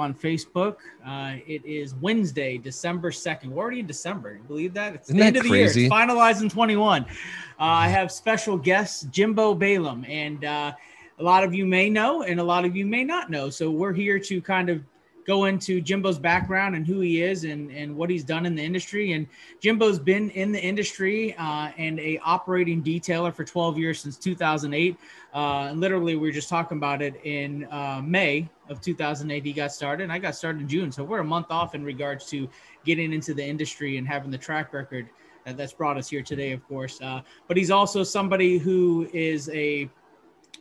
On Facebook. Uh, it is Wednesday, December 2nd. We're already in December. You believe that? It's Isn't the end of the year. It's finalized in 21. Uh, I have special guests, Jimbo Balaam, and uh, a lot of you may know, and a lot of you may not know. So we're here to kind of go into Jimbo's background and who he is and, and what he's done in the industry. And Jimbo's been in the industry uh, and a operating detailer for 12 years since 2008. Uh, and literally, we were just talking about it in uh, May of 2008. He got started, and I got started in June. So we're a month off in regards to getting into the industry and having the track record that, that's brought us here today, of course. Uh, but he's also somebody who is a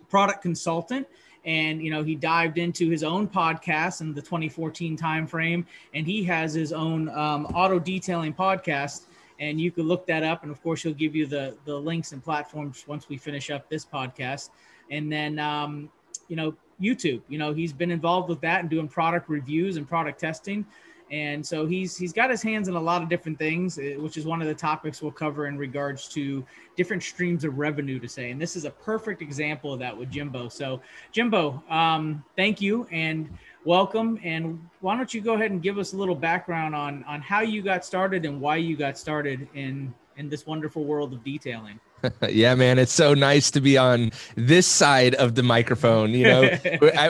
product consultant and you know he dived into his own podcast in the 2014 timeframe and he has his own um, auto detailing podcast and you can look that up and of course he'll give you the the links and platforms once we finish up this podcast and then um, you know youtube. You know he's been involved with that and doing product reviews and product testing. And so he's he's got his hands in a lot of different things eh, which is one of the topics we'll cover in regards to different streams of revenue to say. And this is a perfect example of that with jimbo. So jimbo um, thank you and welcome. And why don't you go ahead and give us a little background on on how you got started and why you got started in in this wonderful world of detailing yeah, man, it's so nice to be on this side of the microphone. You know,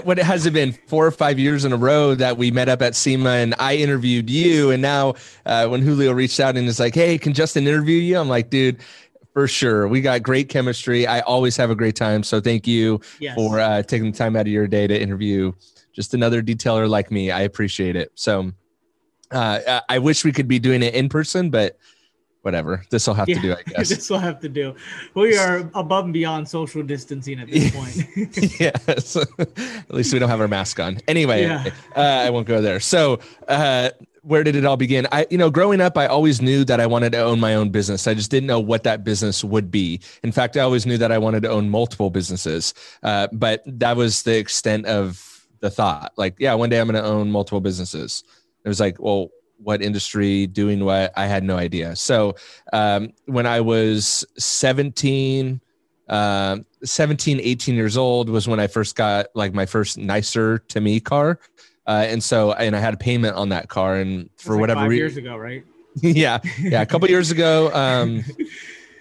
what has it been four or five years in a row that we met up at SEMA and I interviewed you, and now uh, when Julio reached out and is like, "Hey, can Justin interview you?" I'm like, dude. For sure, we got great chemistry. I always have a great time. So thank you yes for uh, taking the time out of your day to interview just another detailer like me. I appreciate it. So uh, I- I wish we could be doing it in person, but whatever. This will have to do, I guess. this will have to do we are above and beyond social distancing at this point yes. At least we don't have our mask on. Anyway, Yeah. uh, I won't go there. So, uh, where did it all begin? I, you know, growing up, I always knew that I wanted to own my own business. I just didn't know what that business would be. In fact, I always knew that I wanted to own multiple businesses. Uh, but that was the extent of the thought. Like, yeah, one day I'm going to own multiple businesses. It was like, well, what industry doing what? I had no idea. So, um, when I was 17, um 17 18 years old was when i first got like my first nicer to me car uh, and so and i had a payment on that car and for like whatever reason years ago right yeah yeah a couple years ago um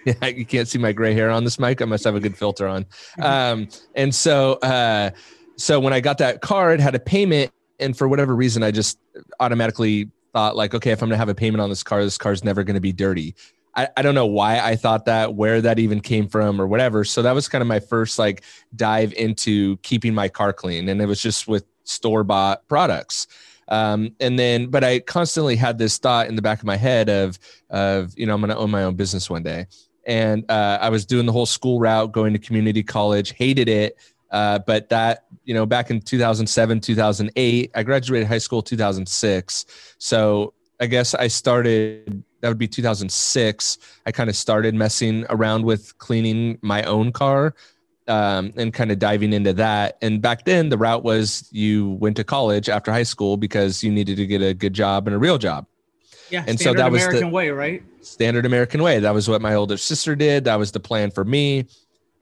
yeah, you can't see my gray hair on this mic i must have a good filter on um and so uh so when i got that car it had a payment and for whatever reason i just automatically thought like okay if i'm gonna have a payment on this car this car's never gonna be dirty I, I don't know why I thought that, where that even came from or whatever. So that was kind of my first like dive into keeping my car clean. And it was just with store bought products. Um, and then, but I constantly had this thought in the back of my head of, of, you know, I'm to own my own business one day. And uh, I was doing the whole school route, going to community college, hated it. Uh, but that, you know, back in 2007, 2008, I graduated high school 2006. So I guess I started, that would be 2006. I kind of started messing around with cleaning my own car um, and kind of diving into that. And back then, the route was you went to college after high school because you needed to get a good job and a real job. yeah And so that was the- american way right Standard American way. That was what my older sister did. That was the plan for me.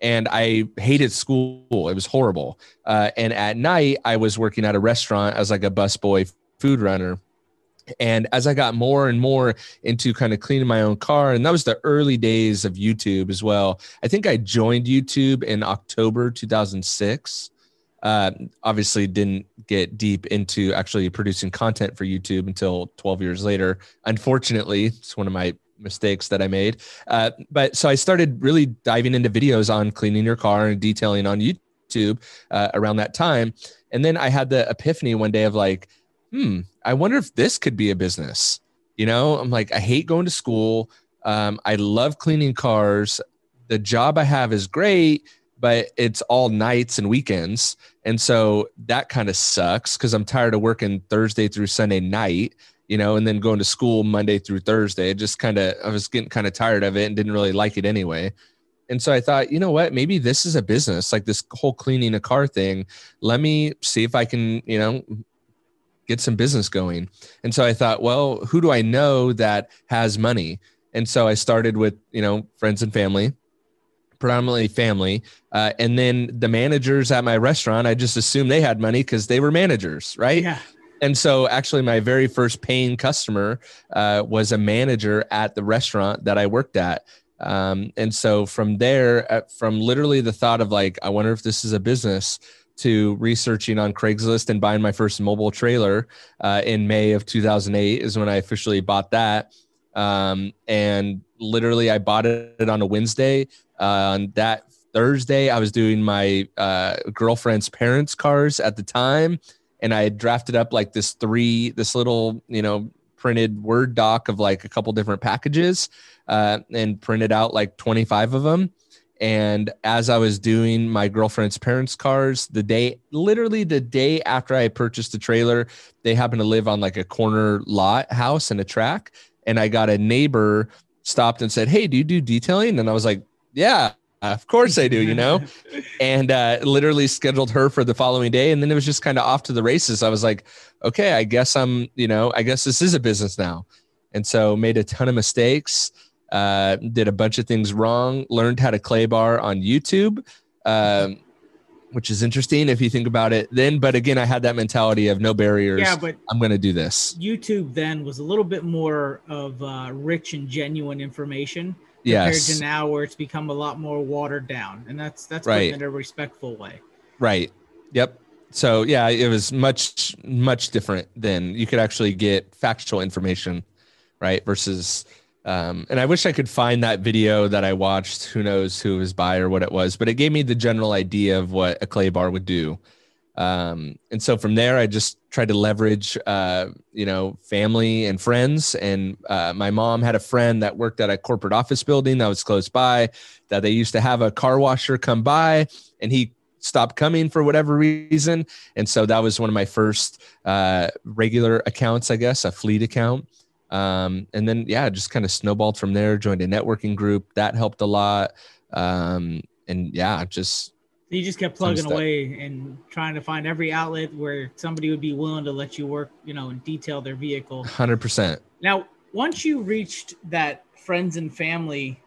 And I hated school. It was horrible. Uh, and at night, I was working at a restaurant as like a busboy food runner. And as I got more and more into kind of cleaning my own car, and that was the early days of YouTube as well. I think I joined YouTube in October 2006. Uh, obviously, didn't get deep into actually producing content for YouTube until 12 years later. Unfortunately, it's one of my mistakes that I made. Uh, but so I started really diving into videos on cleaning your car and detailing on YouTube uh, around that time. And then I had the epiphany one day of like, hmm, I wonder if this could be a business. You know, I'm like, I hate going to school. Um, I love cleaning cars. The job I have is great, but it's all nights and weekends. And so that kind of sucks because I'm tired of working Thursday through Sunday night, you know, and then going to school Monday through Thursday. It just kind of, I was getting kind of tired of it and didn't really like it anyway. And so I thought, you know what, maybe this is a business like this whole cleaning a car thing. Let me see if I can, you know, get some business going. And so I thought, well, who do I know that has money? And so I started with, you know, friends and family, predominantly family. Uh, and then the managers at my restaurant, I just assumed they had money because they were managers, right? Yeah. And so actually my very first paying customer uh, was a manager at the restaurant that I worked at. Um, and so from there, uh, from literally the thought of like, I wonder if this is a business to researching on Craigslist and buying my first mobile trailer uh, in May of 2008 is when I officially bought that. Um, and literally, I bought it on a Wednesday. Uh, on that Thursday, I was doing my uh, girlfriend's parents' cars at the time, and I had drafted up like this three, this little, you know, printed Word doc of like a couple different packages, uh, and printed out like 25 of them and as I was doing my girlfriend's parents' cars, the day, literally the day after I purchased the trailer, they happened to live on like a corner lot house and a track. And I got a neighbor stopped and said, Hey, do you do detailing? And I was like, Yeah, of course I do, you know? and uh, literally scheduled her for the following day. And then it was just kind of off to the races. I was like, Okay, I guess I'm, you know, I guess this is a business now. And so made a ton of mistakes uh, did a bunch of things wrong, learned how to clay bar on YouTube, um, which is interesting if you think about it then. But again, I had that mentality of no barriers. Yeah, but I'm going to do this. YouTube then was a little bit more of uh, rich and genuine information compared yes. to now where it's become a lot more watered down. And that's, that's right. in a respectful way. Right. Yep. So yeah, it was much, much different than you could actually get factual information, right? Versus, um, and I wish I could find that video that I watched. Who knows who was by or what it was, but it gave me the general idea of what a clay bar would do. Um, and so from there, I just tried to leverage, uh, you know, family and friends. And uh, my mom had a friend that worked at a corporate office building that was close by, that they used to have a car washer come by, and he stopped coming for whatever reason. And so that was one of my first uh, regular accounts, I guess, a fleet account. Um, and then, yeah, just kind of snowballed from there, joined a networking group that helped a lot. Um, and yeah, just you just kept plugging away and trying to find every outlet where somebody would be willing to let you work, you know, and detail their vehicle. 100%. Now, once you reached that friends and family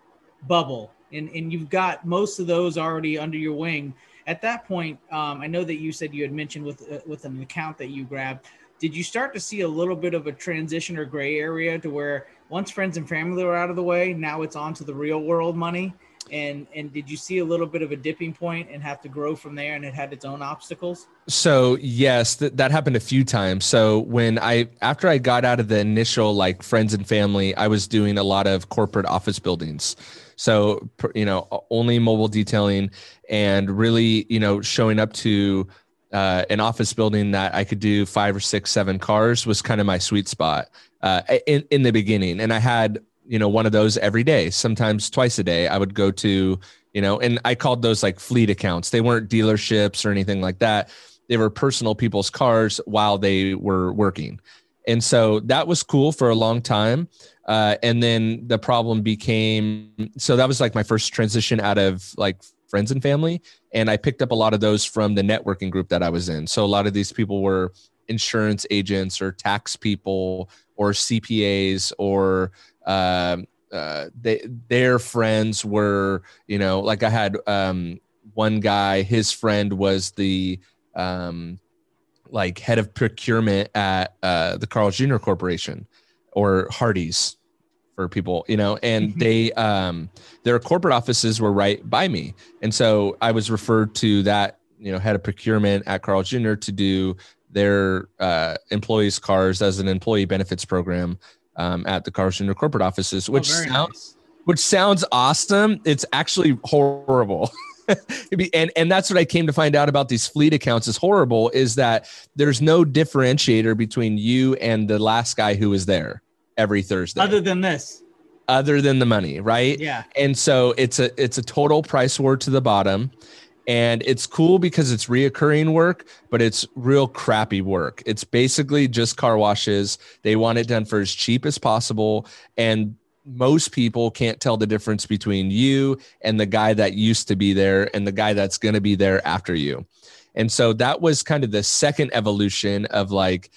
bubble and, and you've got most of those already under your wing, at that point, um, I know that you said you had mentioned with uh, with an account that you grabbed did you start to see a little bit of a transition or gray area to where once friends and family were out of the way, now it's on to the real world money? And and did you see a little bit of a dipping point and have to grow from there and it had its own obstacles? So yes, th- that happened a few times. So when I after I got out of the initial like friends and family, I was doing a lot of corporate office buildings. So you know, only mobile detailing and really, you know, showing up to uh, an office building that I could do five or six, seven cars was kind of my sweet spot uh, in in the beginning, and I had you know one of those every day, sometimes twice a day. I would go to you know, and I called those like fleet accounts. They weren't dealerships or anything like that. They were personal people's cars while they were working, and so that was cool for a long time. Uh, and then the problem became so that was like my first transition out of like friends and family. And I picked up a lot of those from the networking group that I was in. So a lot of these people were insurance agents or tax people or CPAs or uh, uh, they, their friends were, you know, like I had um, one guy, his friend was the um, like head of procurement at uh, the Carl's Jr. Corporation or Hardee's for people, you know, and mm-hmm. they um their corporate offices were right by me. And so I was referred to that, you know, head of procurement at Carl Jr. to do their uh, employees' cars as an employee benefits program um, at the Carl Jr. corporate offices, oh, which oh, sounds nice. which sounds awesome. It's actually horrible. and and that's what I came to find out about these fleet accounts is horrible is that there's no differentiator between you and the last guy who was there every Thursday. Other than this. other than the money, right? Yeah. And so it's a it's a total price war to the bottom. And it's cool because it's reoccurring work, but it's real crappy work. It's basically just car washes. They want it done for as cheap as possible. And most people can't tell the difference between you and the guy that used to be there and the guy that's going to be there after you. And so that was kind of the second evolution of like,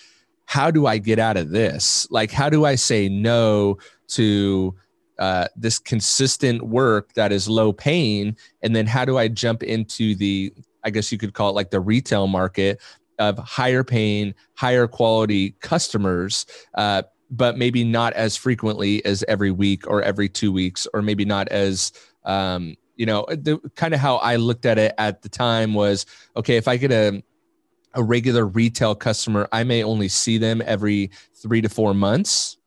how do I get out of this? Like, how do I say no to uh, this consistent work that is low paying? And then how do I jump into the, I guess you could call it like the retail market of higher paying, higher quality customers, uh, but maybe not as frequently as every week or every two weeks, or maybe not as, um, you know, the kind of how I looked at it at the time was okay, if I get a, a regular retail customer, I may only see them every three to four months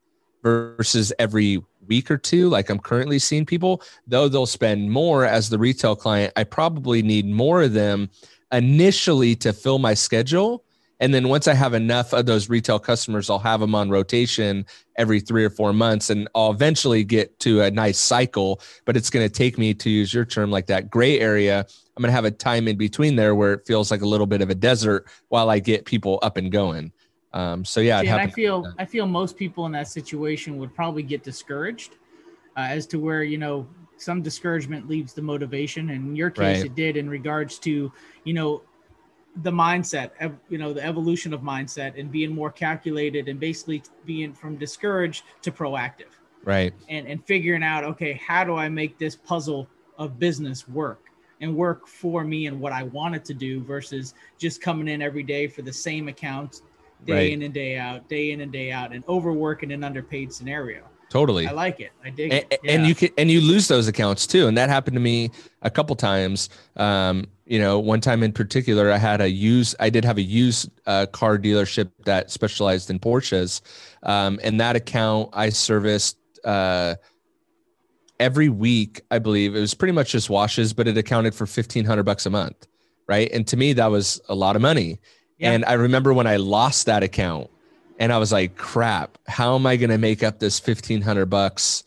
versus every week or two, like I'm currently seeing people, though they'll spend more as the retail client. I probably need more of them initially to fill my schedule. And then once I have enough of those retail customers, I'll have them on rotation every three or four months and I'll eventually get to a nice cycle. But it's going to take me to use your term like that gray area. I'm going to have a time in between there where it feels like a little bit of a desert while I get people up and going. Um, so yeah, and I feel I feel most people in that situation would probably get discouraged uh, as to where you know some discouragement leaves the motivation. And in your case, right. it did in regards to you know the mindset, you know, the evolution of mindset and being more calculated and basically being from discouraged to proactive. Right. And and figuring out, okay, how do I make this puzzle of business work and work for me and what I wanted to do versus just coming in every day for the same accounts day right. in and day out, day in and day out, and overwork in an underpaid scenario. Totally. I like it. I dig and, it. Yeah. And you can and you lose those accounts too. And that happened to me a couple times. Um, you know, one time in particular, I had a use, I did have a used uh, car dealership that specialized in Porsches. Um, and that account I serviced uh, every week, I believe. It was pretty much just washes, but it accounted for 1500 bucks a month. Right. And to me, that was a lot of money. And I remember when I lost that account and I was like, crap, how am I going to make up this 1500 bucks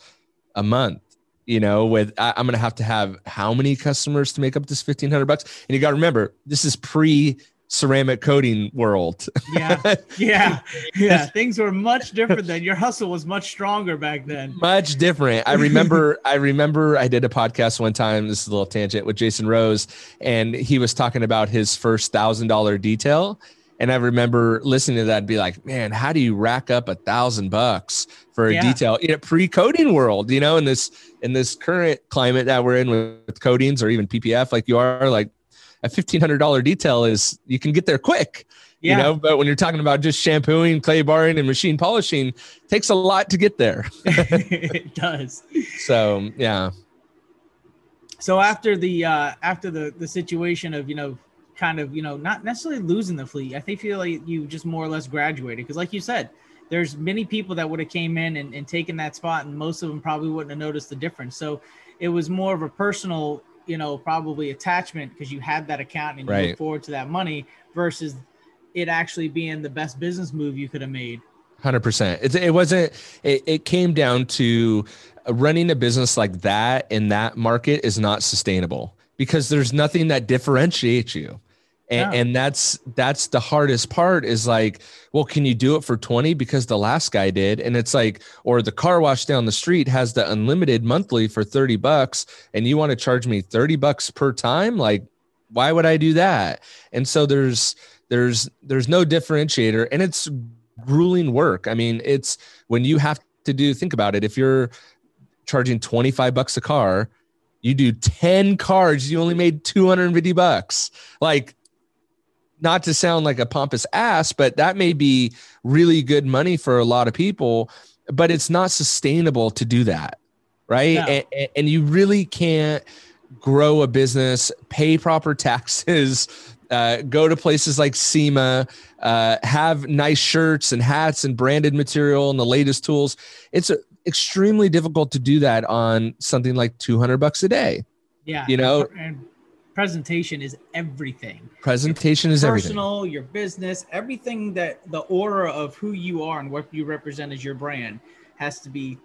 a month? You know, with I, am going to have to have how many customers to make up this 1500 bucks? And you got to remember, this is pre ceramic coating world. yeah. Yeah. Yeah. Things were much different then. Your hustle was much stronger back then. Much different. I remember, I remember I did a podcast one time. This is a little tangent with Jason Rose, and he was talking about his first thousand dollar detail. And I remember listening to that and be like, man, how do you rack up a thousand bucks for a yeah. detail in a pre-coating world? You know, in this in this current climate that we're in with, with coatings or even PPF, like you are, like a fifteen hundred dollar detail is you can get there quick. Yeah. You know, but when you're talking about just shampooing, clay barring, and machine polishing, takes a lot to get there. it does. So yeah. So after the uh after the the situation of you know kind of you know not necessarily losing the fleet, I think feel like you just more or less graduated because like you said, there's many people that would have came in and, and taken that spot and most of them probably wouldn't have noticed the difference. So it was more of a personal you know, probably attachment because you had that account and you right. look forward to that money versus it actually being the best business move you could have made. Hundred percent. It, it wasn't. It, it came down to running a business like that in that market is not sustainable because there's nothing that differentiates you and, yeah. and that's that's the hardest part is like well can you do it for 20 because the last guy did. And it's like or the car wash down the street has the unlimited monthly for 30 bucks and you want to charge me 30 bucks per time? Like why would i do that? And so there's there's there's no differentiator and it's grueling work. I mean it's when you have to do think about it if you're charging 25 bucks a car you do 10 cards you only made 250 bucks. Like not to sound like a pompous ass, but that may be really good money for a lot of people, but it's not sustainable to do that. Right. No. And, and, you really can't grow a business, pay proper taxes, uh, go to places like SEMA, uh, have nice shirts and hats and branded material and the latest tools. It's extremely difficult to do that on something like 200 bucks a day. Yeah. You know, and presentation is everything. Presentation is everything. personal, everything. your business, everything that the aura of who you are and what you represent as your brand has to be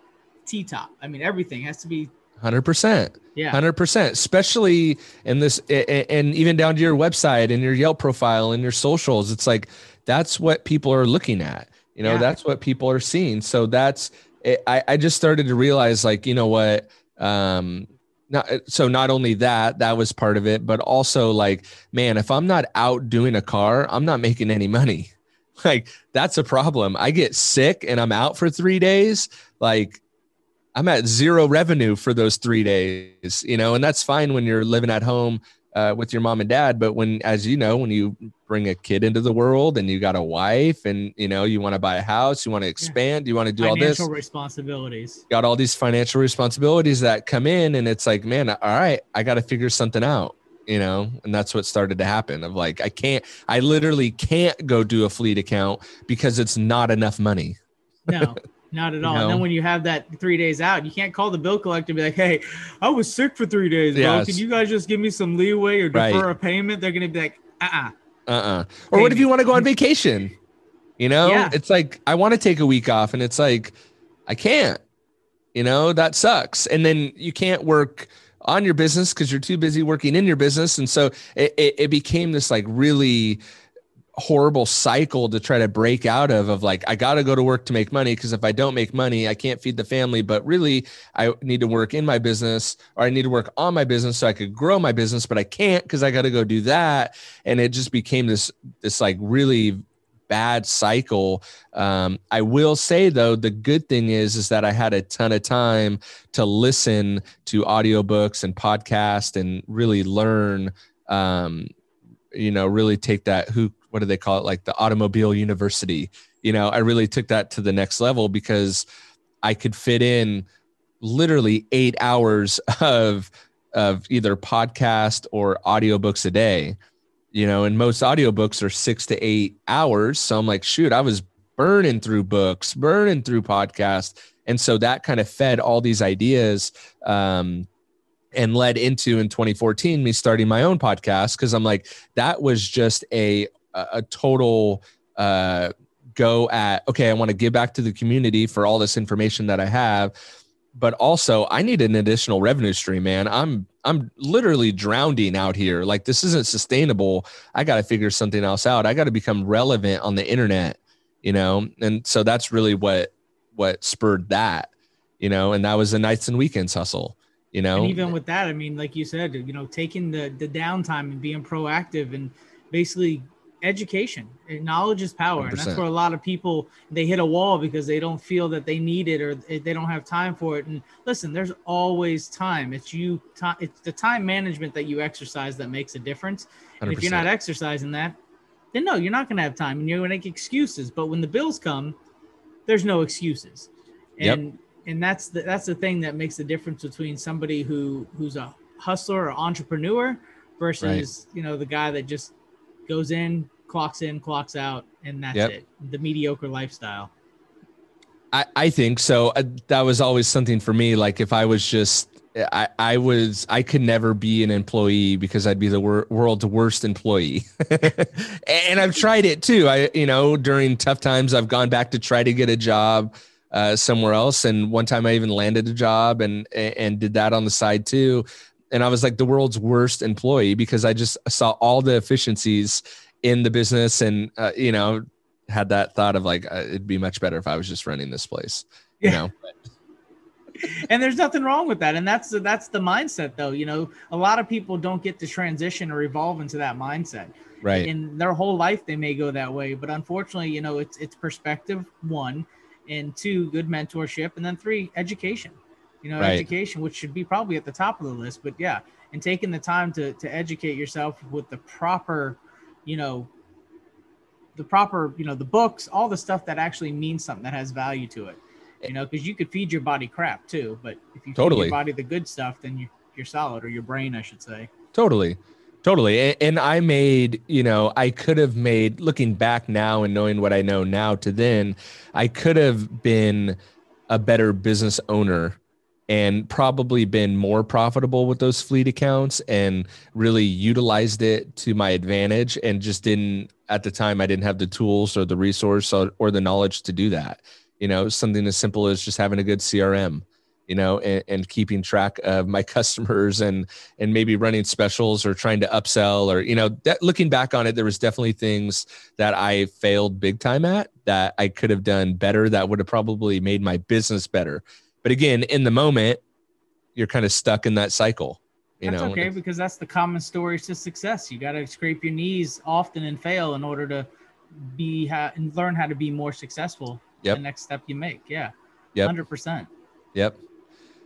T top. I mean, everything has to be. Hundred percent. Yeah. Hundred percent. Especially in this, and even down to your website and your Yelp profile and your socials. It's like that's what people are looking at. You know, Yeah. that's what people are seeing. So that's. I I just started to realize, like, you know what. Um, not, uh, so not only that that was part of it but also like man if i'm not out doing a car i'm not making any money. Like that's a problem. I get sick and i'm out for three days. Like i'm at zero revenue for those three days you know and that's fine when you're living at home uh, with your mom and dad but when as you know when you bring a kid into the world and you got a wife and you know you want to buy a house you want to expand you want to do all this Financial responsibilities. got all these financial responsibilities that come in and it's like man all right i got to figure something out you know? And that's what started to happen of like i can't i literally can't go do a fleet account because it's not enough money. No, not at all. You And then when you have that three days out, you can't call the bill collector and be like, "Hey, I was sick for three days, bro. Yes. Can you guys just give me some leeway or Right. defer a payment?" They're gonna be like, "Uh-uh." uh-uh or what if you want to go on vacation you know Yeah. it's like i want to take a week off and it's like i can't you know that sucks and then you can't work on your business because you're too busy working in your business and so it, it, it became this like really horrible cycle to try to break out of of like i got to go to work to make money because if i don't make money i can't feed the family but really i need to work in my business or i need to work on my business so i could grow my business but i can't because i got to go do that. And it just became this this like really bad cycle. Um, i will say though the good thing is is that i had a ton of time to listen to audiobooks and podcast and really learn um, you know really take that who what do they call it? Like the automobile university. You know i really took that to the next level because i could fit in literally eight hours of of either podcast or audiobooks a day you know and most audiobooks are six to eight hours. So i'm like shoot i was burning through books burning through podcasts. And so that kind of fed all these ideas um, and led into in 2014 me starting my own podcast. Because i'm like that was just a a, total uh, go at okay i want to give back to the community for all this information that i have but also i need an additional revenue stream man. I'm i'm literally drowning out here. Like this isn't sustainable. I got to figure something else out. I got to become relevant on the internet you know? And so that's really what what spurred that you know? And that was the nights and weekends hustle you know? And even with that, I mean, like you said, you know, taking the the downtime and being proactive and basically education. And knowledge is power, and that's where a lot of people they hit a wall because they don't feel that they need it or they don't have time for it. And listen, there's always time. It's you. Time. It's the time management that you exercise that makes a difference. And if you're not exercising that, then no, you're not going to have time, and you're going to make excuses. But when the bills come, there's no excuses. Yep. And and that's the that's the thing that makes the difference between somebody who who's a hustler or entrepreneur versus you know the guy that just goes in, clocks in, clocks out, and that's Yep. it. The mediocre lifestyle. I, I think so. Uh, that was always something for me. Like if I was just, I, I was, I could never be an employee because I'd be the wor- world's worst employee. and I've tried it too. I, you know, during tough times, I've gone back to try to get a job uh, somewhere else. And one time I even landed a job and, and did that on the side too. And I was like the world's worst employee because I just saw all the efficiencies in the business and, uh, you know, had that thought of like, uh, it'd be much better if I was just running this place you Yeah. know? And there's nothing wrong with that. And that's the, that's the mindset though. You know a lot of people don't get to transition or evolve into that mindset. Right. In their whole life they may go that way. But unfortunately you know it's it's perspective one and two good mentorship and then three education you know Right. education which should be probably at the top of the list but yeah and taking the time to to educate yourself with the proper you know the proper you know the books all the stuff that actually means something that has value to it eh. you know because you could feed your body crap too but if you feed Totally. your body the good stuff then you, you're solid or your brain i should say totally totally and i made you know i could have made looking back now and knowing what i know now to then i could have been a better business owner and probably been more profitable with those fleet accounts and really utilized it to my advantage and just didn't at the time i didn't have the tools or the resource or, or the knowledge to do that you know something as simple as just having a good crm you know, and, and, keeping track of my customers and and maybe running specials or trying to upsell or you know, that, looking back on it, there was definitely things that I failed big time at that I could have done better. That would have probably made my business better. But again, in the moment, you're kind of stuck in that cycle. You that's know, okay because that's the common story to success. You got to scrape your knees often and fail in order to be ha- and learn how to be more successful. Yep. The next step you make. Yeah. Yep. Hundred percent. Yep.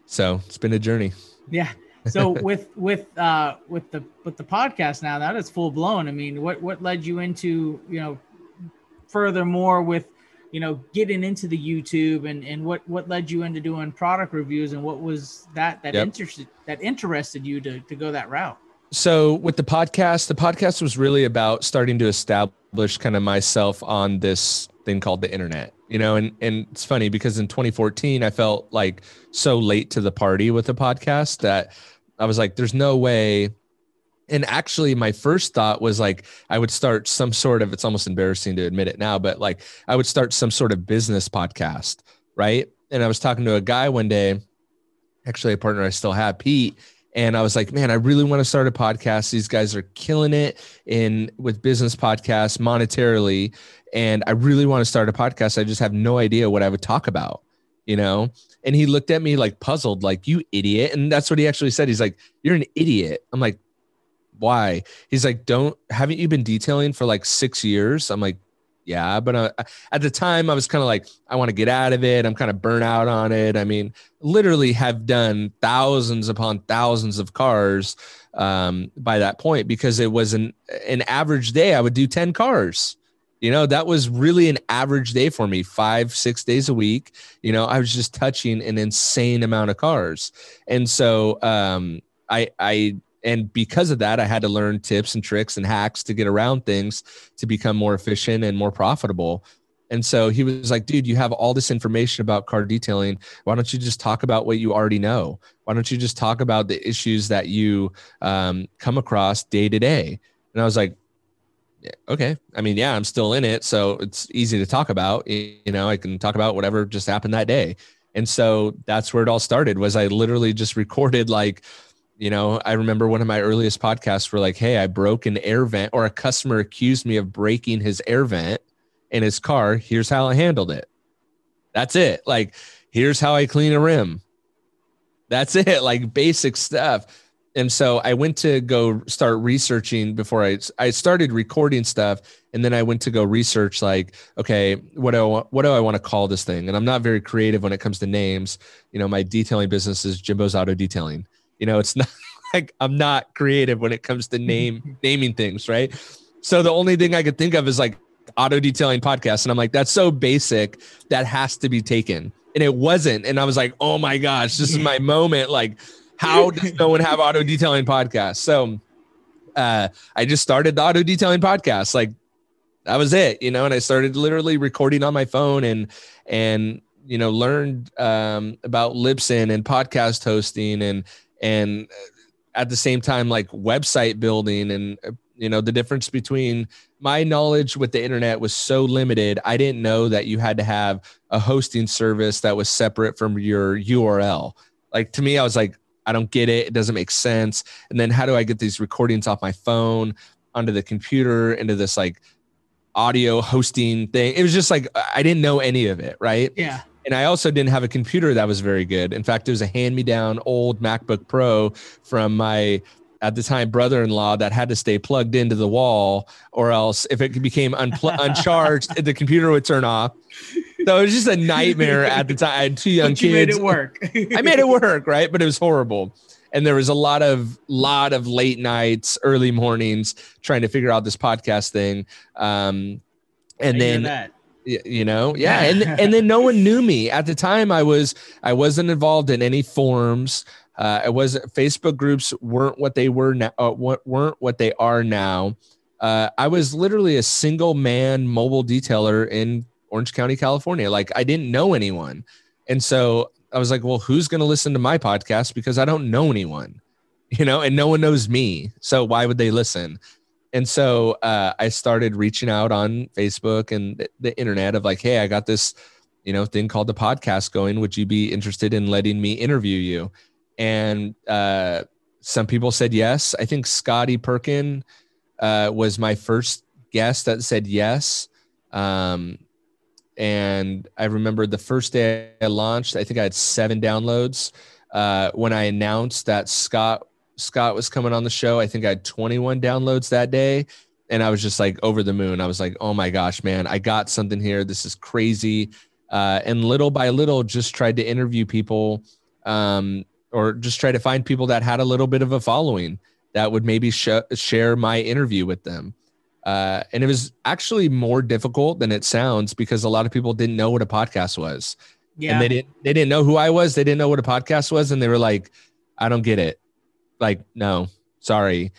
So it's been a journey. Yeah. So with with uh with the with the podcast now that is full blown. I mean, what what led you into you know furthermore with you know getting into the YouTube and and what what led you into doing product reviews and what was that that yep. interested that interested you to to go that route? So with the podcast, the podcast was really about starting to establish kind of myself on this thing called the internet you know and and it's funny because in 2014 i felt like so late to the party with the podcast that i was like there's no way and actually my first thought was like i would start some sort of it's almost embarrassing to admit it now but like i would start some sort of business podcast right and i was talking to a guy one day actually a partner i still have pete and I was like, man, I really want to start a podcast. These guys are killing it in with business podcasts monetarily, and I really want to start a podcast. I just have no idea what I would talk about, you know. And he looked at me like puzzled, like you idiot. And that's what he actually said. He's like, you're an idiot. I'm like, why? He's like, don't haven't you been detailing for like six years? I'm like, yeah but uh, at the time i was kind of like i want to get out of it. I'm kind of burnt out on it. I mean literally have done thousands upon thousands of cars um, by that point because it was an an average day i would do 10 cars. You know that was really an average day for me five six days a week. You know i was just touching an insane amount of cars. And so um, i i and because of that i had to learn tips and tricks and hacks to get around things to become more efficient and more profitable. And so he was like dude you have all this information about car detailing. Why don't you just talk about what you already know? Why don't you just talk about the issues that you um, come across day to day? And i was like okay. I mean yeah i'm still in it so it's easy to talk about. You know i can talk about whatever just happened that day. And so that's where it all started was i literally just recorded like you know, I remember one of my earliest podcasts were like, Hey, I broke an air vent, or a customer accused me of breaking his air vent in his car. Here's how I handled it. That's it. Like, here's how I clean a rim. That's it. Like basic stuff. And so I went to go start researching before I I started recording stuff, and then I went to go research like, okay, what do I, want, what do I want to call this thing? And I'm not very creative when it comes to names. You know, my detailing business is Jimbo's Auto Detailing you know, it's not like I'm not creative when it comes to name naming things, right? So the only thing I could think of is like auto detailing podcast. And I'm like, that's so basic that has to be taken. And it wasn't. And I was like, oh my gosh, this is my moment. Like, how does no one have auto detailing podcast? So uh, I just started the auto detailing podcast. Like that was it, you know, and I started literally recording on my phone and and you know learned um, about Libsyn and podcast hosting and and uh, at the same time like website building and uh, you know the difference between my knowledge with the internet was so limited i didn't know that you had to have a hosting service that was separate from your url like to me i was like i don't get it. It doesn't make sense. And then how do i get these recordings off my phone onto the computer into this like audio hosting thing? It was just like i didn't know any of it right? Yeah and I also didn't have a computer that was very good. In fact, it was a hand me down old MacBook Pro from my at the time brother-in-law that had to stay plugged into the wall or else if it became unpl- uncharged the computer would turn off. So it was just a nightmare at the time i had two young but you kids. made it work. I made it work right? But it was horrible. And there was a lot of lot of late nights early mornings trying to figure out this podcast thing. Um, and then you know? Yeah and and then no one knew me. At the time i was i wasn't involved in any forums. Uh, it was facebook groups weren't what they were now uh, weren't what they are now. Uh, i was literally a single man mobile detailer in orange county california. Like i didn't know anyone. And so i was like well who's going to listen to my podcast? Because i don't know anyone you know and no one knows me. So why would they listen and so uh, I started reaching out on Facebook and the, the internet of like, hey, I got this, you know thing called the podcast going. Would you be interested in letting me interview you? And uh, some people said yes. I think Scotty Perkin uh, was my first guest that said yes. Um, and I remember the first day I launched, I think I had seven downloads. Uh, when I announced that Scott Scott was coming on the show, I think I had 21 downloads that day. And I was just like over the moon. I was like, oh my gosh, man, I got something here. This is crazy. Uh, and little by little, just tried to interview people um, or just try to find people that had a little bit of a following that would maybe sh- share my interview with them. Uh, and it was actually more difficult than it sounds because a lot of people didn't know what a podcast was. Yeah. And they didn't they didn't know who I was. They didn't know what a podcast was. And they were like, I don't get it. Like, no, sorry.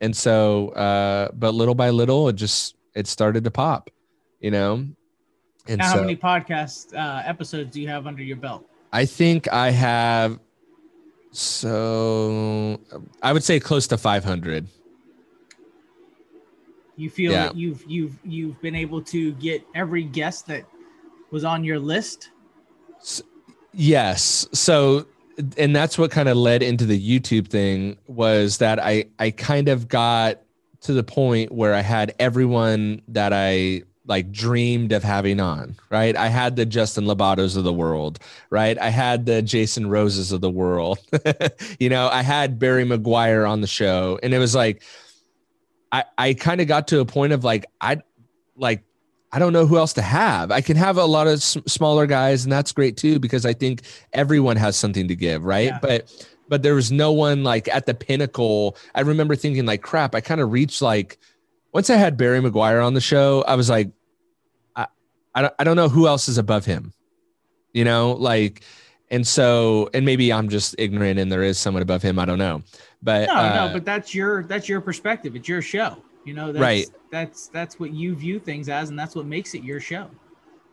And so uh, but little by little it just it started to pop, you know. And now, so, how many podcast uh, episodes do you have under your belt? I think I have so I would say close to 500. You feel yeah. that you've you've you've been able to get every guest that was on your list? Yes. So and that's what kind of led into the YouTube thing was that I I kind of got to the point where I had everyone that I like dreamed of having on, right? I had the Justin Labatos of the world, right? I had the Jason Roses of the world. you know, I had Barry Meguiar on the show and it was like I I kind of got to a point of like I like I don't know who else to have. I can have a lot of s- smaller guys and that's great too because I think everyone has something to give, right? Yeah. But but there was no one like at the pinnacle. I remember thinking like crap, I kind of reached like once I had Barry Meguiar on the show, I was like, I, I don't, I don't know who else is above him, you know, like, and so, and maybe I'm just ignorant and there is someone above him. I don't know, but no, uh, no, but that's your, that's your perspective. It's your show, you know, that's, right. That's, that's what you view things as, and that's what makes it your show.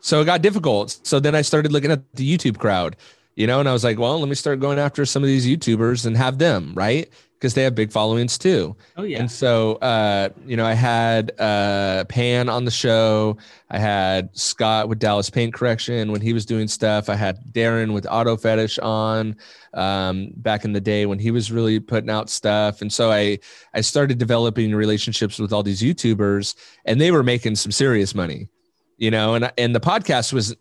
So it got difficult. So then I started looking at the YouTube crowd, you know, and I was like, well, let me start going after some of these YouTubers and have them, right? Because they have big followings too. Oh yeah. And so uh, you know, I had uh Pan on the show. I had Scott with Dallas Paint Correction when he was doing stuff. I had Darren with Auto Fetish on um back in the day when he was really putting out stuff. And so I I started developing relationships with all these YouTubers and they were making some serious money. You know, and and the podcast was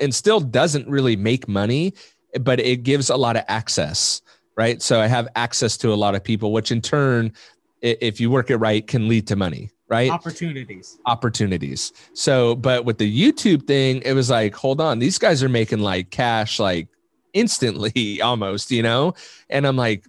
and still doesn't really make money, but it gives a lot of access right? So I have access to a lot of people, which in turn, if you work it right, can lead to money, right? Opportunities. Opportunities. So, but with the YouTube thing, it was like, hold on, these guys are making like cash like instantly almost, you know? And I'm like,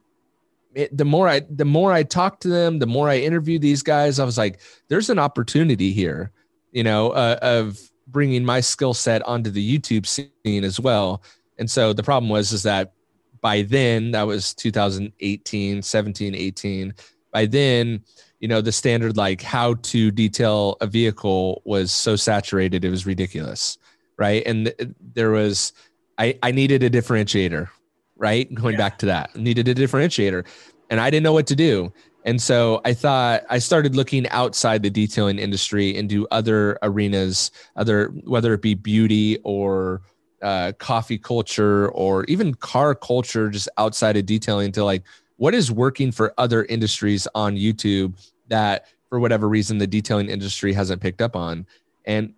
it, the more I the more I talk to them, the more I interview these guys, I was like, there's an opportunity here, you know, uh, of bringing my skill set onto the YouTube scene as well. And so the problem was is that by then that was 2018 17 18 by then you know the standard like how to detail a vehicle was so saturated it was ridiculous right? And there was i i needed a differentiator right? Going yeah. back to that needed a differentiator and i didn't know what to do. And so i thought i started looking outside the detailing industry into other arenas other whether it be beauty or uh, coffee culture or even car culture just outside of detailing to like what is working for other industries on YouTube that for whatever reason the detailing industry hasn't picked up on. And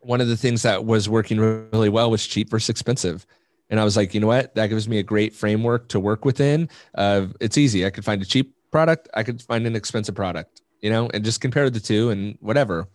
one of the things that was working really well was cheap versus expensive. And I was like, you know what? That gives me a great framework to work within. Uh, it's easy. I could find a cheap product, I could find an expensive product, you know, and just compare the two and whatever.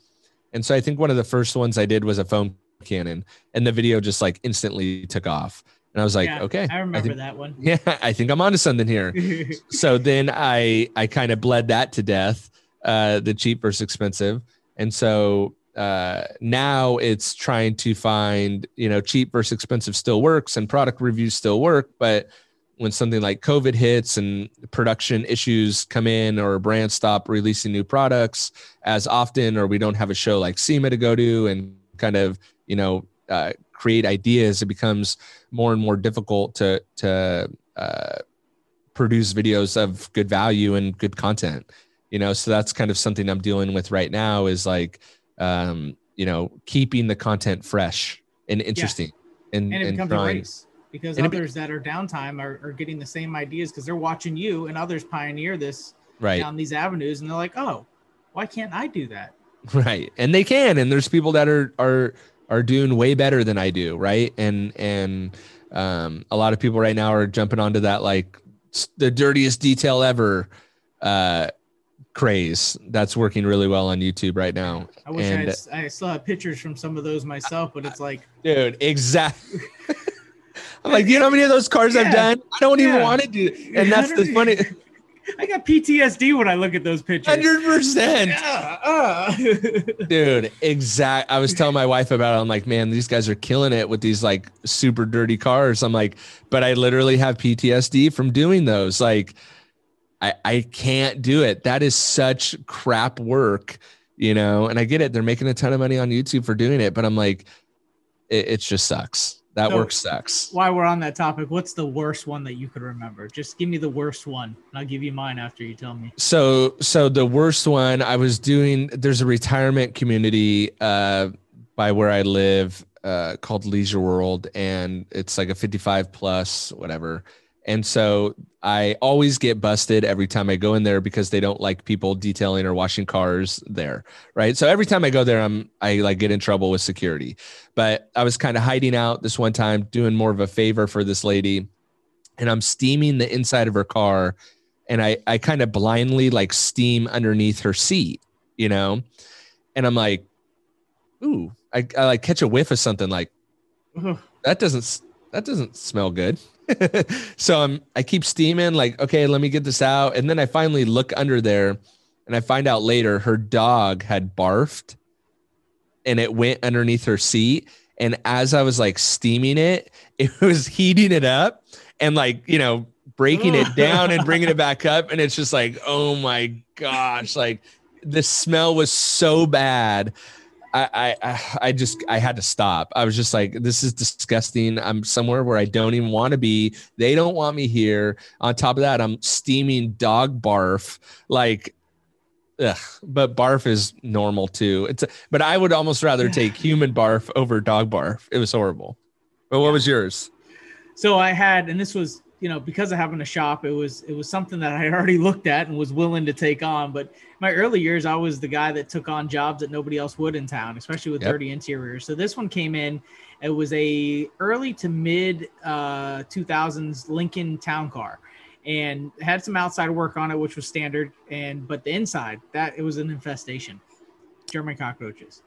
And so I think one of the first ones I did was a foam cannon and the video just like instantly took off. And i was like yeah, okay i remember I think, that one. Yeah i think i'm onto something here. So then i i kind of bled that to death uh the cheap versus expensive. And so uh now it's trying to find you know cheap versus expensive still works and product reviews still work but when something like covid hits and production issues come in or brands stop releasing new products as often or we don't have a show like SEMA to go to and kind of you know uh, create ideas, it becomes more and more difficult to to uh, produce videos of good value and good content. You know, so that's kind of something I'm dealing with right now. Is like, um, you know, keeping the content fresh. and interesting and, and it and becomes a race because And it be- others that are downtime are, are getting the same ideas because they're watching you and others pioneer this right down these avenues and they're like oh why can't i do that right and they can and there's people that are are are doing way better than i do right? And and um a lot of people right now are jumping onto that like the dirtiest detail ever uh craze. That's working really well on youtube right now. I wish I, And- I still have pictures from some of those myself but it's like dude exactly i'm like you know how many of those cars i've done? I don't even want to do and that's the funny i got ptsd when i look at those pictures. 100% Yeah, uh. dude exact i was telling my wife about it. I'm like man these guys are killing it with these like super dirty cars. I'm like but i literally have ptsd from doing those. Like i i can't do it. That is such crap work you know? And i get it. They're making a ton of money on youtube for doing it but i'm like it, it just sucks that So- work sucks while we're on that topic what's the worst one that you could remember? Just give me the worst one and i'll give you mine after you tell me. So so the worst one i was doing there's a retirement community uh by where i live uh called leisure world and it's like a 55 plus whatever and so i always get busted every time i go in there because they don't like people detailing or washing cars there right? So every time i go there i'm i like get in trouble with security. But i was kind of hiding out this one time doing more of a favor for this lady and i'm steaming the inside of her car and I I kind of blindly like steam underneath her seat, you know, and I'm like, ooh, I, I like catch a whiff of something like that doesn't that doesn't smell good. so I'm I keep steaming like okay, let me get this out, and then I finally look under there, and I find out later her dog had barfed, and it went underneath her seat. And as I was like steaming it, it was heating it up, and like you know breaking it down and bringing it back up, and it's just like oh my gosh, like the smell was so bad. I, I I just I had to stop. I was just like, this is disgusting. I'm somewhere where I don't even want to be. They don't want me here. On top of that, I'm steaming dog barf. Like, ugh. But barf is normal too. It's but I would almost rather take human barf over dog barf. It was horrible. But what Yeah. was yours? so i had and this was you know because of having a shop it was it was something that i already looked at and was willing to take on but my early years i was the guy that took on jobs that nobody else would in town especially with Yep. dirty interiors so this one came in it was a early to mid uh 2000s lincoln town car and had some outside work on it which was standard and but the inside that it was an infestation german cockroaches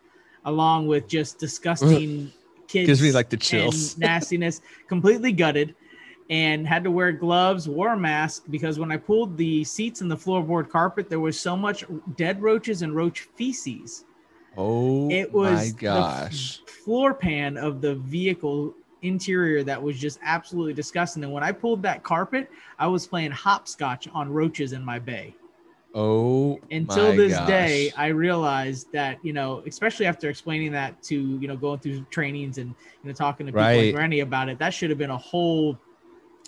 along with just disgusting kids Gives me, like, the chills. nastiness completely gutted and had to wear gloves wore a mask because when i pulled the seats and the floorboard carpet there was so much dead roaches and roach feces Oh it was my the gosh. floor pan of the vehicle interior that was just absolutely disgusting and when i pulled that carpet i was playing hopscotch on roaches in my bay Oh until this gosh. day i realized that you know especially after explaining that to you know going through trainings and you know talking to people Right. like Rennie about it that should have been a whole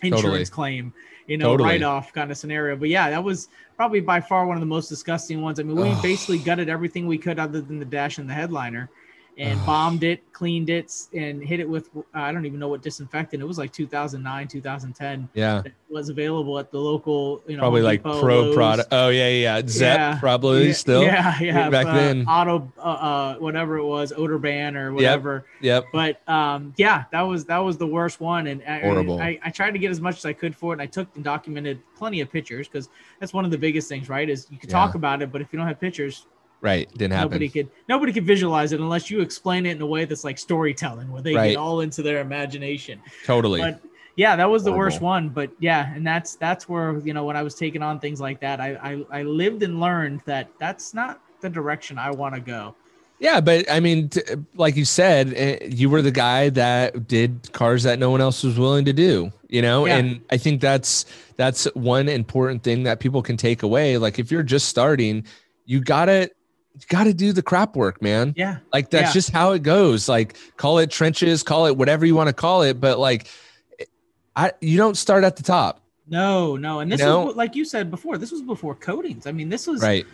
insurance Totally. claim you know Totally. write-off kind of scenario but yeah that was probably by far one of the most disgusting ones i mean we basically gutted everything we could other than the dash and the headliner and bombed it cleaned it and hit it with uh, i don't even know what disinfectant it was like 2009 2010 Yeah. was available at the local you know Probably like Depot, pro Lowe's. product. Oh yeah, yeah. Zep Yeah. probably Yeah, still. Yeah, yeah. back uh, then. auto, uh, uh, whatever it was, OdoBan or whatever. Yep. But um, yeah, that was that was the worst one, and I, Horrible. I, I tried to get as much as I could for it, and I took and documented plenty of pictures because that's one of the biggest things, right? Is you can Yeah. talk about it, but if you don't have pictures, Right. Didn't happen. nobody could nobody could visualize it unless you explain it in a way that's like storytelling, where they Right. get all into their imagination totally. but yeah that was the worst one but yeah and that's that's where you know when i was taking on things like that i i, I lived and learned that that's not the direction i want to go Yeah, but I mean, t- like you said, eh, you were the guy that did cars that no one else was willing to do. You know, Yeah. and I think that's that's one important thing that people can take away. Like if you're just starting, you gotta you gotta do the crap work, man. yeah Like that's Yeah. just how it goes. Like call it trenches, call it whatever you want to call it, but like, I you don't start at the top, no no and this You know? was like you said before this was before coatings i mean this was right?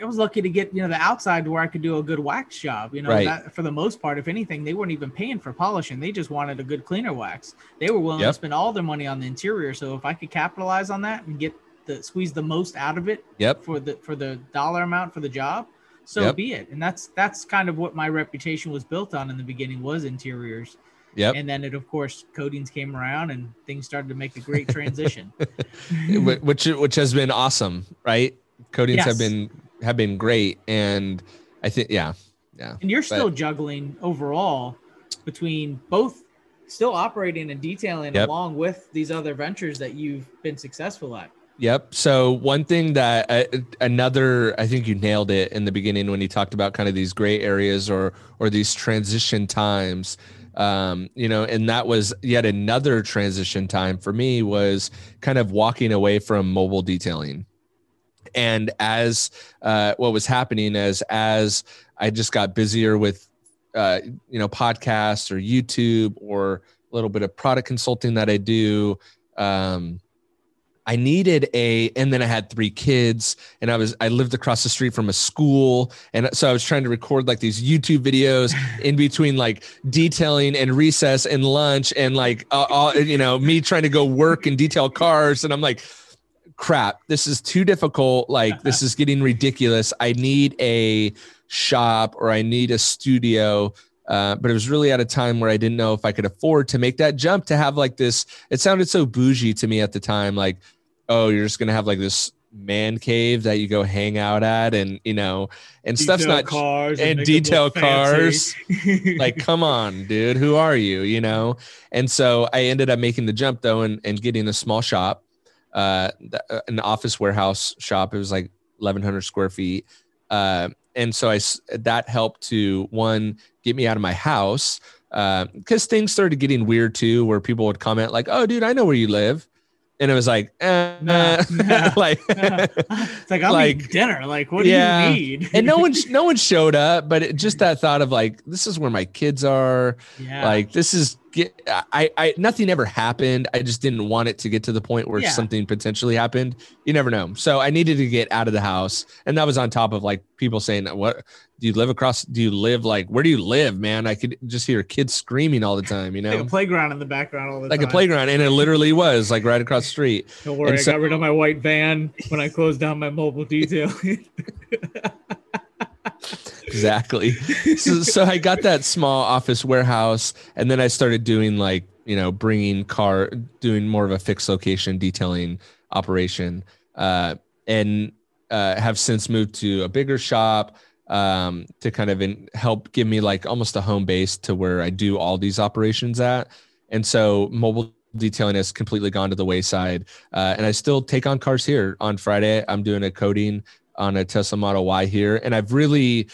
I was lucky to get you know the outside to where I could do a good wax job. You know, Right. that, for the most part, if anything, they weren't even paying for polishing; they just wanted a good cleaner wax. They were willing Yep. to spend all their money on the interior. So if I could capitalize on that and get the squeeze the most out of it Yep. for the for the dollar amount for the job, so Yep. be it. And that's that's kind of what my reputation was built on in the beginning was interiors. Yep. And then it of course coatings came around and things started to make a great transition. Which which has been awesome, right? Coatings have been have been great, and I think yeah, yeah, And you're still juggling overall between both still operating and detailing Yep. along with these other ventures that you've been successful at. Yep. So one thing that uh, another, I think you nailed it in the beginning when you talked about kind of these gray areas or or these transition times. Um, you know, and that was yet another transition time for me was kind of walking away from mobile detailing. And as uh, what was happening as as I just got busier with uh, you know podcasts or YouTube or a little bit of product consulting that I do. Um, I needed a, and then I had three kids, and I was I lived across the street from a school, and so I was trying to record like these YouTube videos in between like detailing and recess and lunch, and like uh, all you know me trying to go work and detail cars, and I'm like, crap, this is too difficult. Like this is getting ridiculous. I need a shop or I need a studio. Uh, but it was really at a time where I didn't know if I could afford to make that jump to have like this. It sounded so bougie to me at the time, like, oh, you're just gonna have like this man cave that you go hang out at, and you know, and stuff's not cars and look detail cars. Like come on dude who are you you know? And so i ended up making the jump though and, and getting a small shop uh uh, an office warehouse shop. It was like 1100 square feet. Uh and so i s- that helped to one get me out of my house because things started getting weird too where people would comment like oh dude i know where you live and it was like eh, Nah, nah. like it's like I'll Like, dinner. Like, what do yeah. you need? and no one no one showed up but it, just that thought of like this is where my kids are yeah. like this is get I I nothing ever happened. I just didn't want it to get to the point where Yeah. something potentially happened. You never know. So I needed to get out of the house. And that was on top of like people saying, What do you live across? Do you live like where do you live, man? I could just hear kids screaming all the time, you like a know? playground in the background all the Like a playground. And it literally was like right across the street. Don't worry, And I so- got rid of my white van when I closed down my mobile detail. exactly. so, so I got that small office warehouse, and then I started doing like you know bringing car, doing more of a fixed location detailing operation, uh, and uh, have since moved to a bigger shop um, to kind of in, help give me like almost a home base to where I do all these operations at, and so mobile detailing has completely gone to the wayside uh, and i still take on cars here on friday i'm doing a coating on a tesla model y here and i've really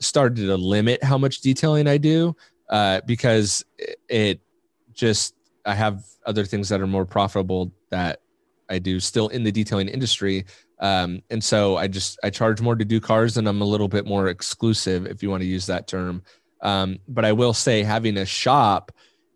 started to limit how much detailing I do uh, because it, just I have other things that are more profitable that I do still in the detailing industry. Um, and so I just I charge more to do cars and I'm a little bit more exclusive if you want to use that term. Um, but I will say having a shop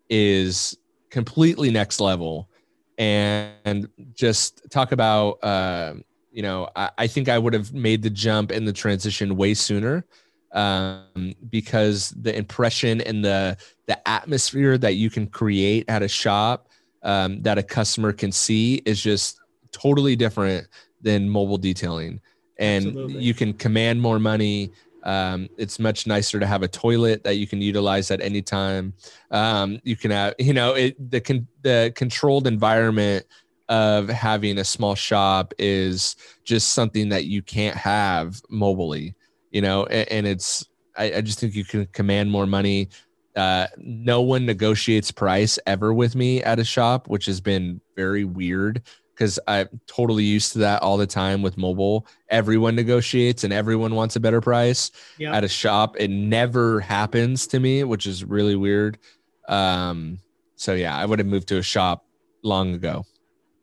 is completely next level and just talk about uh, you know I, I think I would have made the jump and the transition way sooner um, because the impression and the the atmosphere that you can create at a shop um, that a customer can see is just totally different than mobile detailing and Absolutely. you can command more money um, it's much nicer to have a toilet that you can utilize at any time um, you can have you know it the con- the controlled environment of having a small shop is just something that you can't have mobily you know and, and it's I, I just think you can command more money. Uh, no one negotiates price ever with me at a shop which has been very weird because i'm totally used to that all the time with mobile. Everyone negotiates and everyone wants a better price at a shop. It never happens to me which is really weird. Um so yeah i would have moved to a shop long ago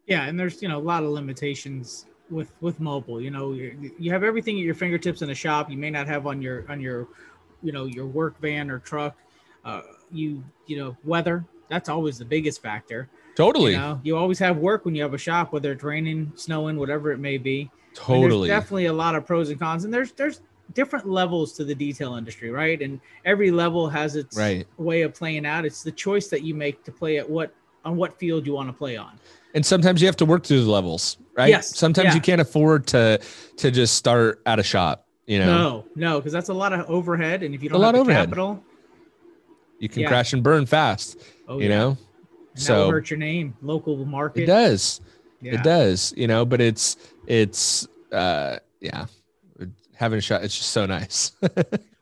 yeah and there's you know a lot of limitations with with mobile you know you you have everything at your fingertips in a shop you may not have on your on your you know your work van or truck uh, you you know weather that's always the biggest factor Totally. You, know? you always have work when you have a shop, whether it's raining, snowing, whatever it may be. Totally. there's definitely a lot of pros and cons, and there's there's different levels to the detail industry, right? And every level has its right. way of playing out. It's the choice that you make to play at what on what field you want to play on. And sometimes you have to work through the levels, right? Yes. Sometimes yeah. you can't afford to to just start at a shop. You know. No, no, because that's a lot of overhead, and if you don't a have lot the overhead. capital, you can Yeah. crash and burn fast. oh, you yeah. know. And So hurt your name, local market. it does. Yeah. It does. You know, but it's it's uh yeah. Having a shot, it's just so nice.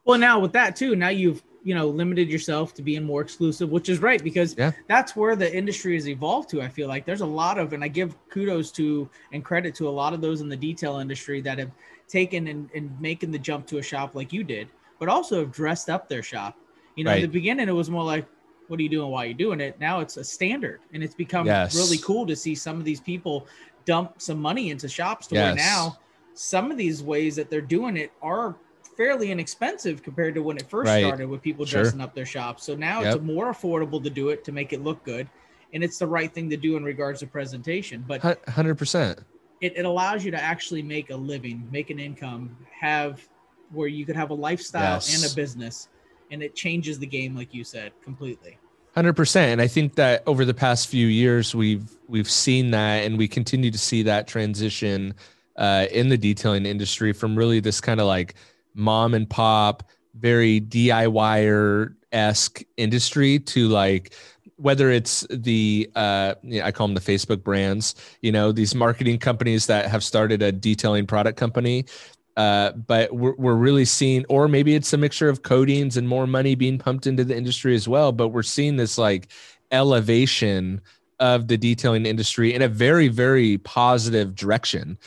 Well, now with that too, now you've you know limited yourself to being more exclusive, which is right because Yeah. that's where the industry has evolved to. I feel like there's a lot of, and I give kudos to and credit to a lot of those in the detail industry that have taken and, and making the jump to a shop like you did, but also have dressed up their shop. You know, in the beginning it was more like, what are you doing? Why are you doing it? Now it's a standard, and it's become Yes. really cool to see some of these people dump some money into shops to where now some of these ways that they're doing it are fairly inexpensive compared to when it first Right. started with people Sure. dressing up their shops. So now Yep. it's more affordable to do it to make it look good. And it's the right thing to do in regards to presentation. But Hundred percent. it, it allows you to actually make a living, make an income, have where you could have a lifestyle Yes. and a business. And it changes the game, like you said, completely. Hundred percent, and I think that over the past few years, we've we've seen that, and we continue to see that transition uh, in the detailing industry from really this kind of like mom and pop, very DIYer esque industry to like whether it's the uh, you know, I call them the Facebook brands, you know, these marketing companies that have started a detailing product company. Uh, but we're, we're really seeing, or maybe it's a mixture of coatings and more money being pumped into the industry as well. But we're seeing this like elevation of the detailing industry in a very, very positive direction.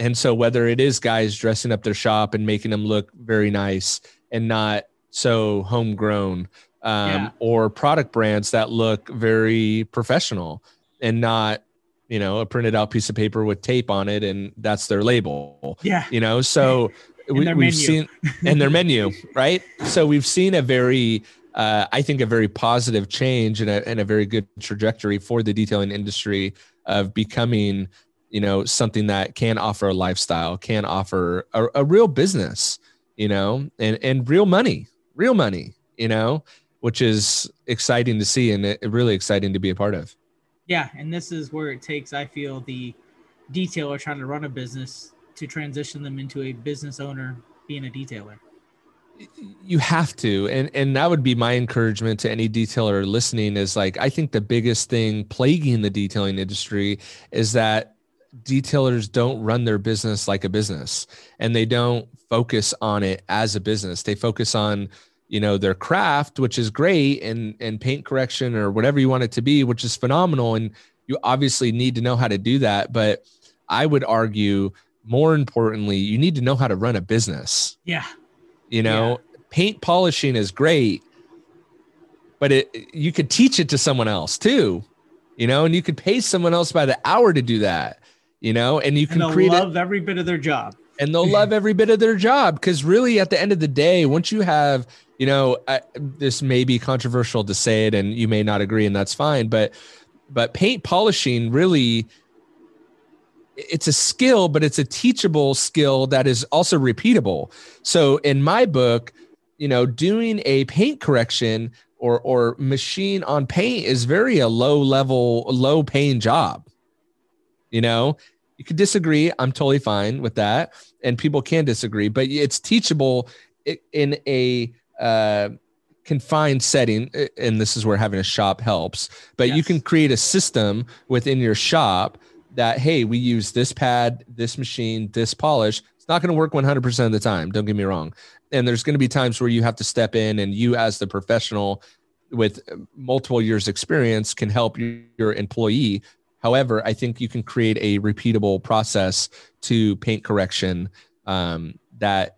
And so, whether it is guys dressing up their shop and making them look very nice and not so homegrown, um, Yeah. or product brands that look very professional and not, you know, a printed out piece of paper with tape on it and that's their label Yeah. you know so we, we've menu. seen and their menu right so we've seen a very uh, i think a very positive change and a, and a very good trajectory for the detailing industry of becoming you know something that can offer a lifestyle can offer a, a real business you know and and real money real money you know which is exciting to see and really exciting to be a part of Yeah, and this is where it takes, I feel, the detailer trying to run a business to transition them into a business owner being a detailer. you have to and and that would be my encouragement to any detailer listening is like i think the biggest thing plaguing the detailing industry is that detailers don't run their business like a business and they don't focus on it as a business. They focus on you know their craft which is great and and paint correction or whatever you want it to be which is phenomenal and you obviously need to know how to do that. But i would argue more importantly you need to know how to run a business. Yeah. you know paint polishing is great but it you could teach it to someone else too you know and you could pay someone else by the hour to do that you know and you And can they'll create it love every bit of their job. and they'll love every bit of their job because really at the end of the day once you have you know I, this may be controversial to say it and you may not agree and that's fine but but paint polishing really it's a skill but it's a teachable skill that is also repeatable so in my book you know doing a paint correction or or machine on paint is very a low level low paying job you know? You could disagree i'm totally fine with that and people can disagree but it's teachable in a uh, confined setting and this is where having a shop helps but you can create a system within your shop that hey we use this pad this machine this polish. It's not going to work 100% of the time don't get me wrong. And there's going to be times where you have to step in and you as the professional with multiple years experience can help your employee however i think you can create a repeatable process to paint correction um, that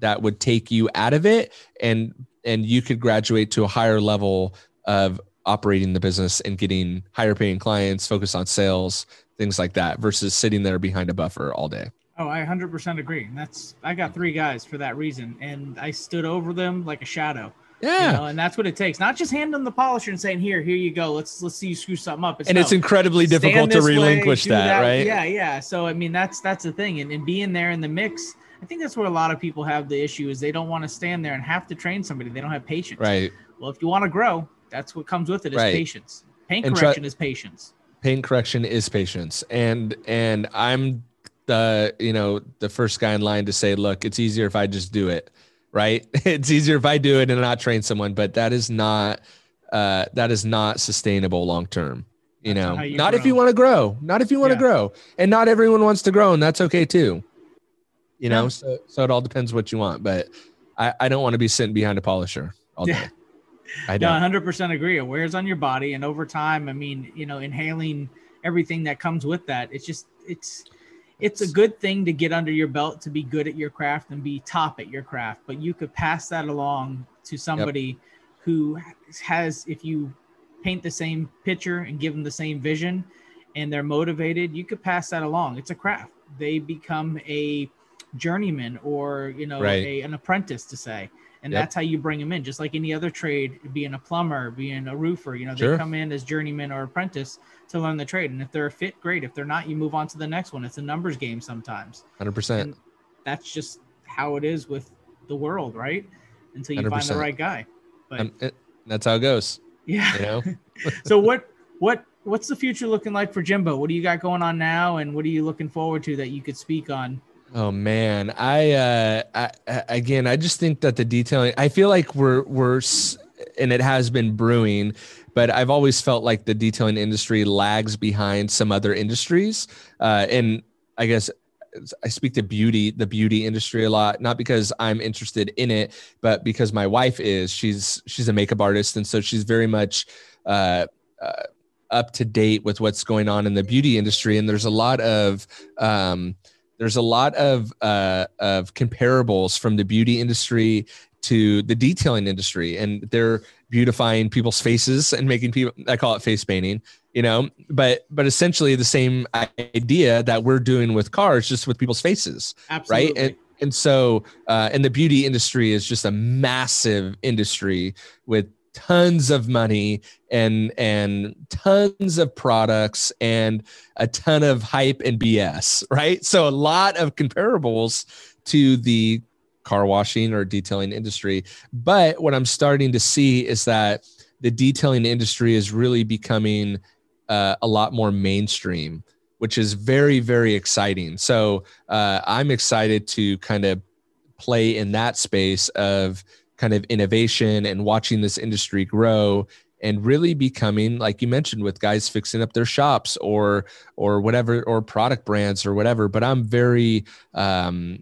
that would take you out of it and and you could graduate to a higher level of operating the business and getting higher paying clients focus on sales things like that versus sitting there behind a buffer all day Oh, I 100% agree. And that's, I got three guys for that reason. And I stood over them like a shadow. Yeah, you know, and that's what it takes. Not just handing them the polisher and saying, "Here, here you go. Let's let's see you screw something up." It's and no, it's incredibly difficult to relinquish way, that, that, right? Yeah, yeah. So I mean, that's that's the thing, and, and being there in the mix, I think that's where a lot of people have the issue is they don't want to stand there and have to train somebody. They don't have patience. Right. Well, if you want to grow, that's what comes with it is right. patience. Paint correction is patience. Paint correction is patience, and and I'm the you know the first guy in line to say, look, it's easier if I just do it right? It's easier if I do it and not train someone, but that is not uh, that is not sustainable long term. You that's know, you not grow. if you want to grow, not if you want to yeah. grow, and not everyone wants to grow, and that's okay too. You know, yeah. so so it all depends what you want, but I, I don't want to be sitting behind a polisher all day. Yeah. I don't. 100% agree. It wears on your body, and over time, I mean, you know, inhaling everything that comes with that, it's just it's it's a good thing to get under your belt to be good at your craft and be top at your craft but you could pass that along to somebody yep. who has if you paint the same picture and give them the same vision and they're motivated you could pass that along it's a craft they become a journeyman or you know right. a, an apprentice to say and yep. that's how you bring them in. Just like any other trade being a plumber being a roofer you know sure. they come in as journeyman or apprentice to learn the trade. And if they're a fit great. If they're not you move on to the next one. It's a numbers game sometimes. 100% and that's just how it is with the world right? Until you 100%. find the right guy. But it, that's how it goes. Yeah. You know? So what what what's the future looking like for jimbo? What do you got going on now? And what are you looking forward to that you could speak on Oh man, I, uh, I again, I just think that the detailing. I feel like we're we're, and it has been brewing, but I've always felt like the detailing industry lags behind some other industries. Uh, and I guess I speak to beauty, the beauty industry a lot, not because I'm interested in it, but because my wife is. She's she's a makeup artist, and so she's very much. Uh, uh, up to date with what's going on in the beauty industry and there's a lot of um, there's a lot of uh, of comparables from the beauty industry to the detailing industry, and they're beautifying people's faces and making people. I call it face painting, you know, but but essentially the same idea that we're doing with cars, just with people's faces, Absolutely. right? And and so, uh, and the beauty industry is just a massive industry with tons of money and and tons of products and a ton of hype and BS, right? So a lot of comparables to the car washing or detailing industry. But what I'm starting to see is that the detailing industry is really becoming uh, a lot more mainstream, which is very, very exciting. So uh, I'm excited to kind of play in that space of kind of innovation and watching this industry grow and really becoming like you mentioned with guys fixing up their shops or or whatever or product brands or whatever. But i'm very um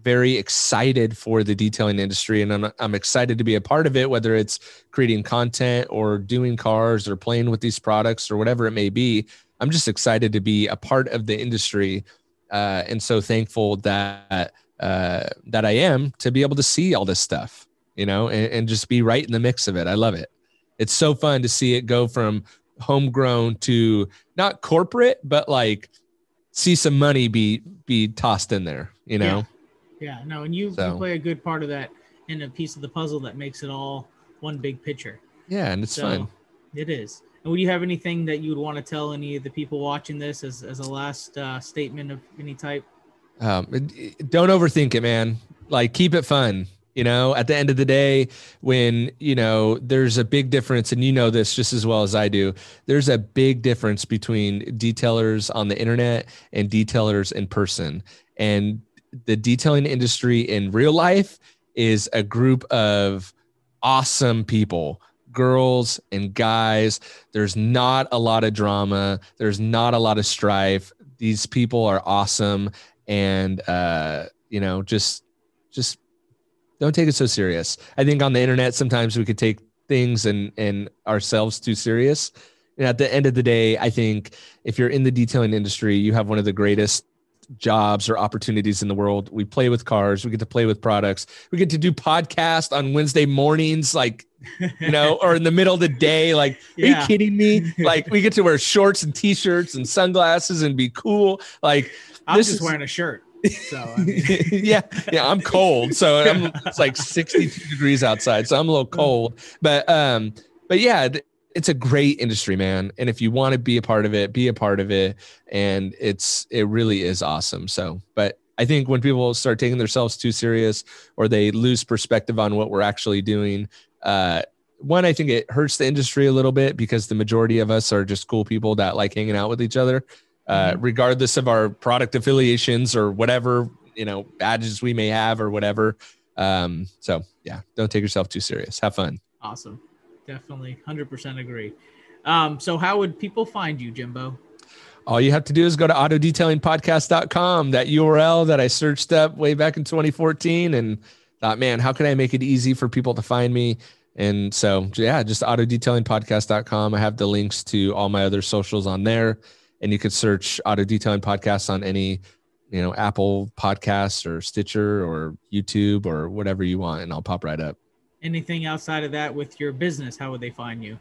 very excited for the detailing industry and I'm, I'm excited to be a part of it whether it's creating content or doing cars or playing with these products or whatever it may be. I'm just excited to be a part of the industry uh, and so thankful that uh, that i am to be able to see all this stuff you know, and, and just be right in the mix of it. I love it. It's so fun to see it go from homegrown to not corporate, but like see some money be be tossed in there, you know? Yeah, yeah no, and you, so. you play a good part of that in a piece of the puzzle that makes it all one big picture. Yeah, and it's so, fun. It is. And would you have anything that you would want to tell any of the people watching this as, as a last uh, statement of any type? Um, don't overthink it, man. Like keep it fun you know at the end of the day when you know there's a big difference and you know this just as well as i do there's a big difference between detailers on the internet and detailers in person. And the detailing industry in real life is a group of awesome people girls and guys. There's not a lot of drama. There's not a lot of strife. These people are awesome and uh you know just just don't take it so serious. I think on the internet sometimes we could take things and and ourselves too serious. And at the end of the day, I think if you're in the detailing industry, you have one of the greatest jobs or opportunities in the world. We play with cars, we get to play with products. We get to do podcast on Wednesday mornings like you know, or in the middle of the day like are yeah. you kidding me? Like we get to wear shorts and t-shirts and sunglasses and be cool. Like I'm just is, wearing a shirt So I mean. yeah, yeah, I'm cold. So I'm, it's like 62 degrees outside. So I'm a little cold. But um, but yeah, it's a great industry, man. And if you want to be a part of it, be a part of it. And it's it really is awesome. So, but I think when people start taking themselves too serious or they lose perspective on what we're actually doing, uh, one, I think it hurts the industry a little bit because the majority of us are just cool people that like hanging out with each other, uh, mm-hmm. regardless of our product affiliations or whatever, you know, badges we may have or whatever. Um, so yeah, don't take yourself too serious. Have fun. Awesome. Definitely. 100% agree. Um, so how would people find you, Jimbo? All you have to do is go to autodetailingpodcast.com, that URL that I searched up way back in 2014 and thought, man, how can I make it easy for people to find me? And so, yeah, just autodetailingpodcast.com. I have the links to all my other socials on there. And you could search auto detailing podcasts on any, you know, Apple podcasts or Stitcher or YouTube or whatever you want. And I'll pop right up. Anything outside of that with your business, how would they find you?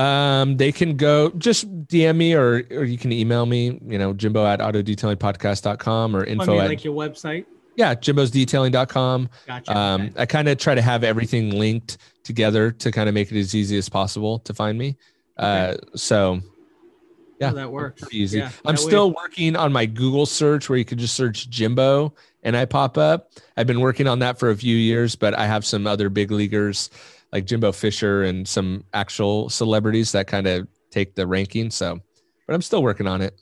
Um, they can go just DM me or or you can email me, you know, Jimbo at autodetailingpodcast.com or info I mean, at like your website. Yeah, jimbosdetailing.com. Gotcha. Um, okay. I kind of try to have everything linked together to kind of make it as easy as possible to find me. Okay. Uh, so yeah, oh, that works. Easy. Yeah, I'm still working on my Google search where you could just search Jimbo and I pop up. I've been working on that for a few years, but I have some other big leaguers like Jimbo Fisher and some actual celebrities that kind of take the ranking. So, but I'm still working on it.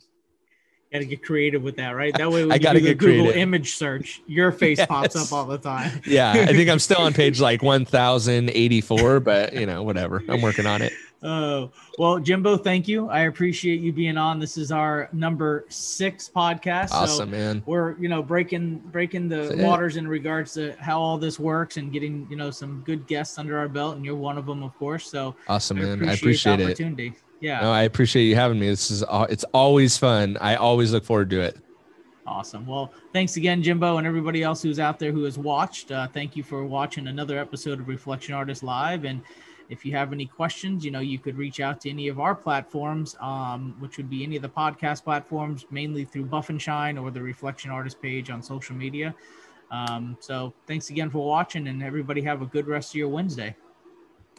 Got to get creative with that, right? That way, when I got to get Google creative. image search, your face yes. pops up all the time. yeah, I think I'm still on page like 1084, but you know, whatever. I'm working on it. Oh, well, Jimbo, thank you. I appreciate you being on. This is our number six podcast. Awesome, so man. We're, you know, breaking breaking the That's waters it. in regards to how all this works and getting, you know, some good guests under our belt, and you're one of them, of course. So awesome, man. I appreciate, I appreciate it. Yeah. No, I appreciate you having me. This is it's always fun. I always look forward to it. Awesome. Well, thanks again, Jimbo, and everybody else who's out there who has watched. Uh, thank you for watching another episode of Reflection Artist Live. And if you have any questions, you know, you could reach out to any of our platforms, um, which would be any of the podcast platforms, mainly through Buff and Shine or the Reflection Artist page on social media. Um, so thanks again for watching, and everybody have a good rest of your Wednesday.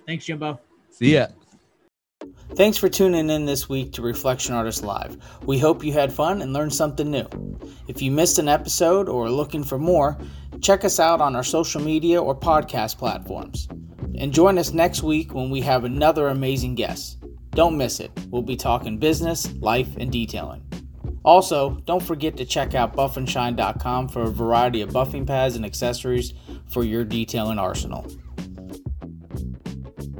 Thanks, Jimbo. See ya. Thanks for tuning in this week to Reflection Artist Live. We hope you had fun and learned something new. If you missed an episode or are looking for more, check us out on our social media or podcast platforms. And join us next week when we have another amazing guest. Don't miss it. We'll be talking business, life, and detailing. Also, don't forget to check out buffandshine.com for a variety of buffing pads and accessories for your detailing arsenal.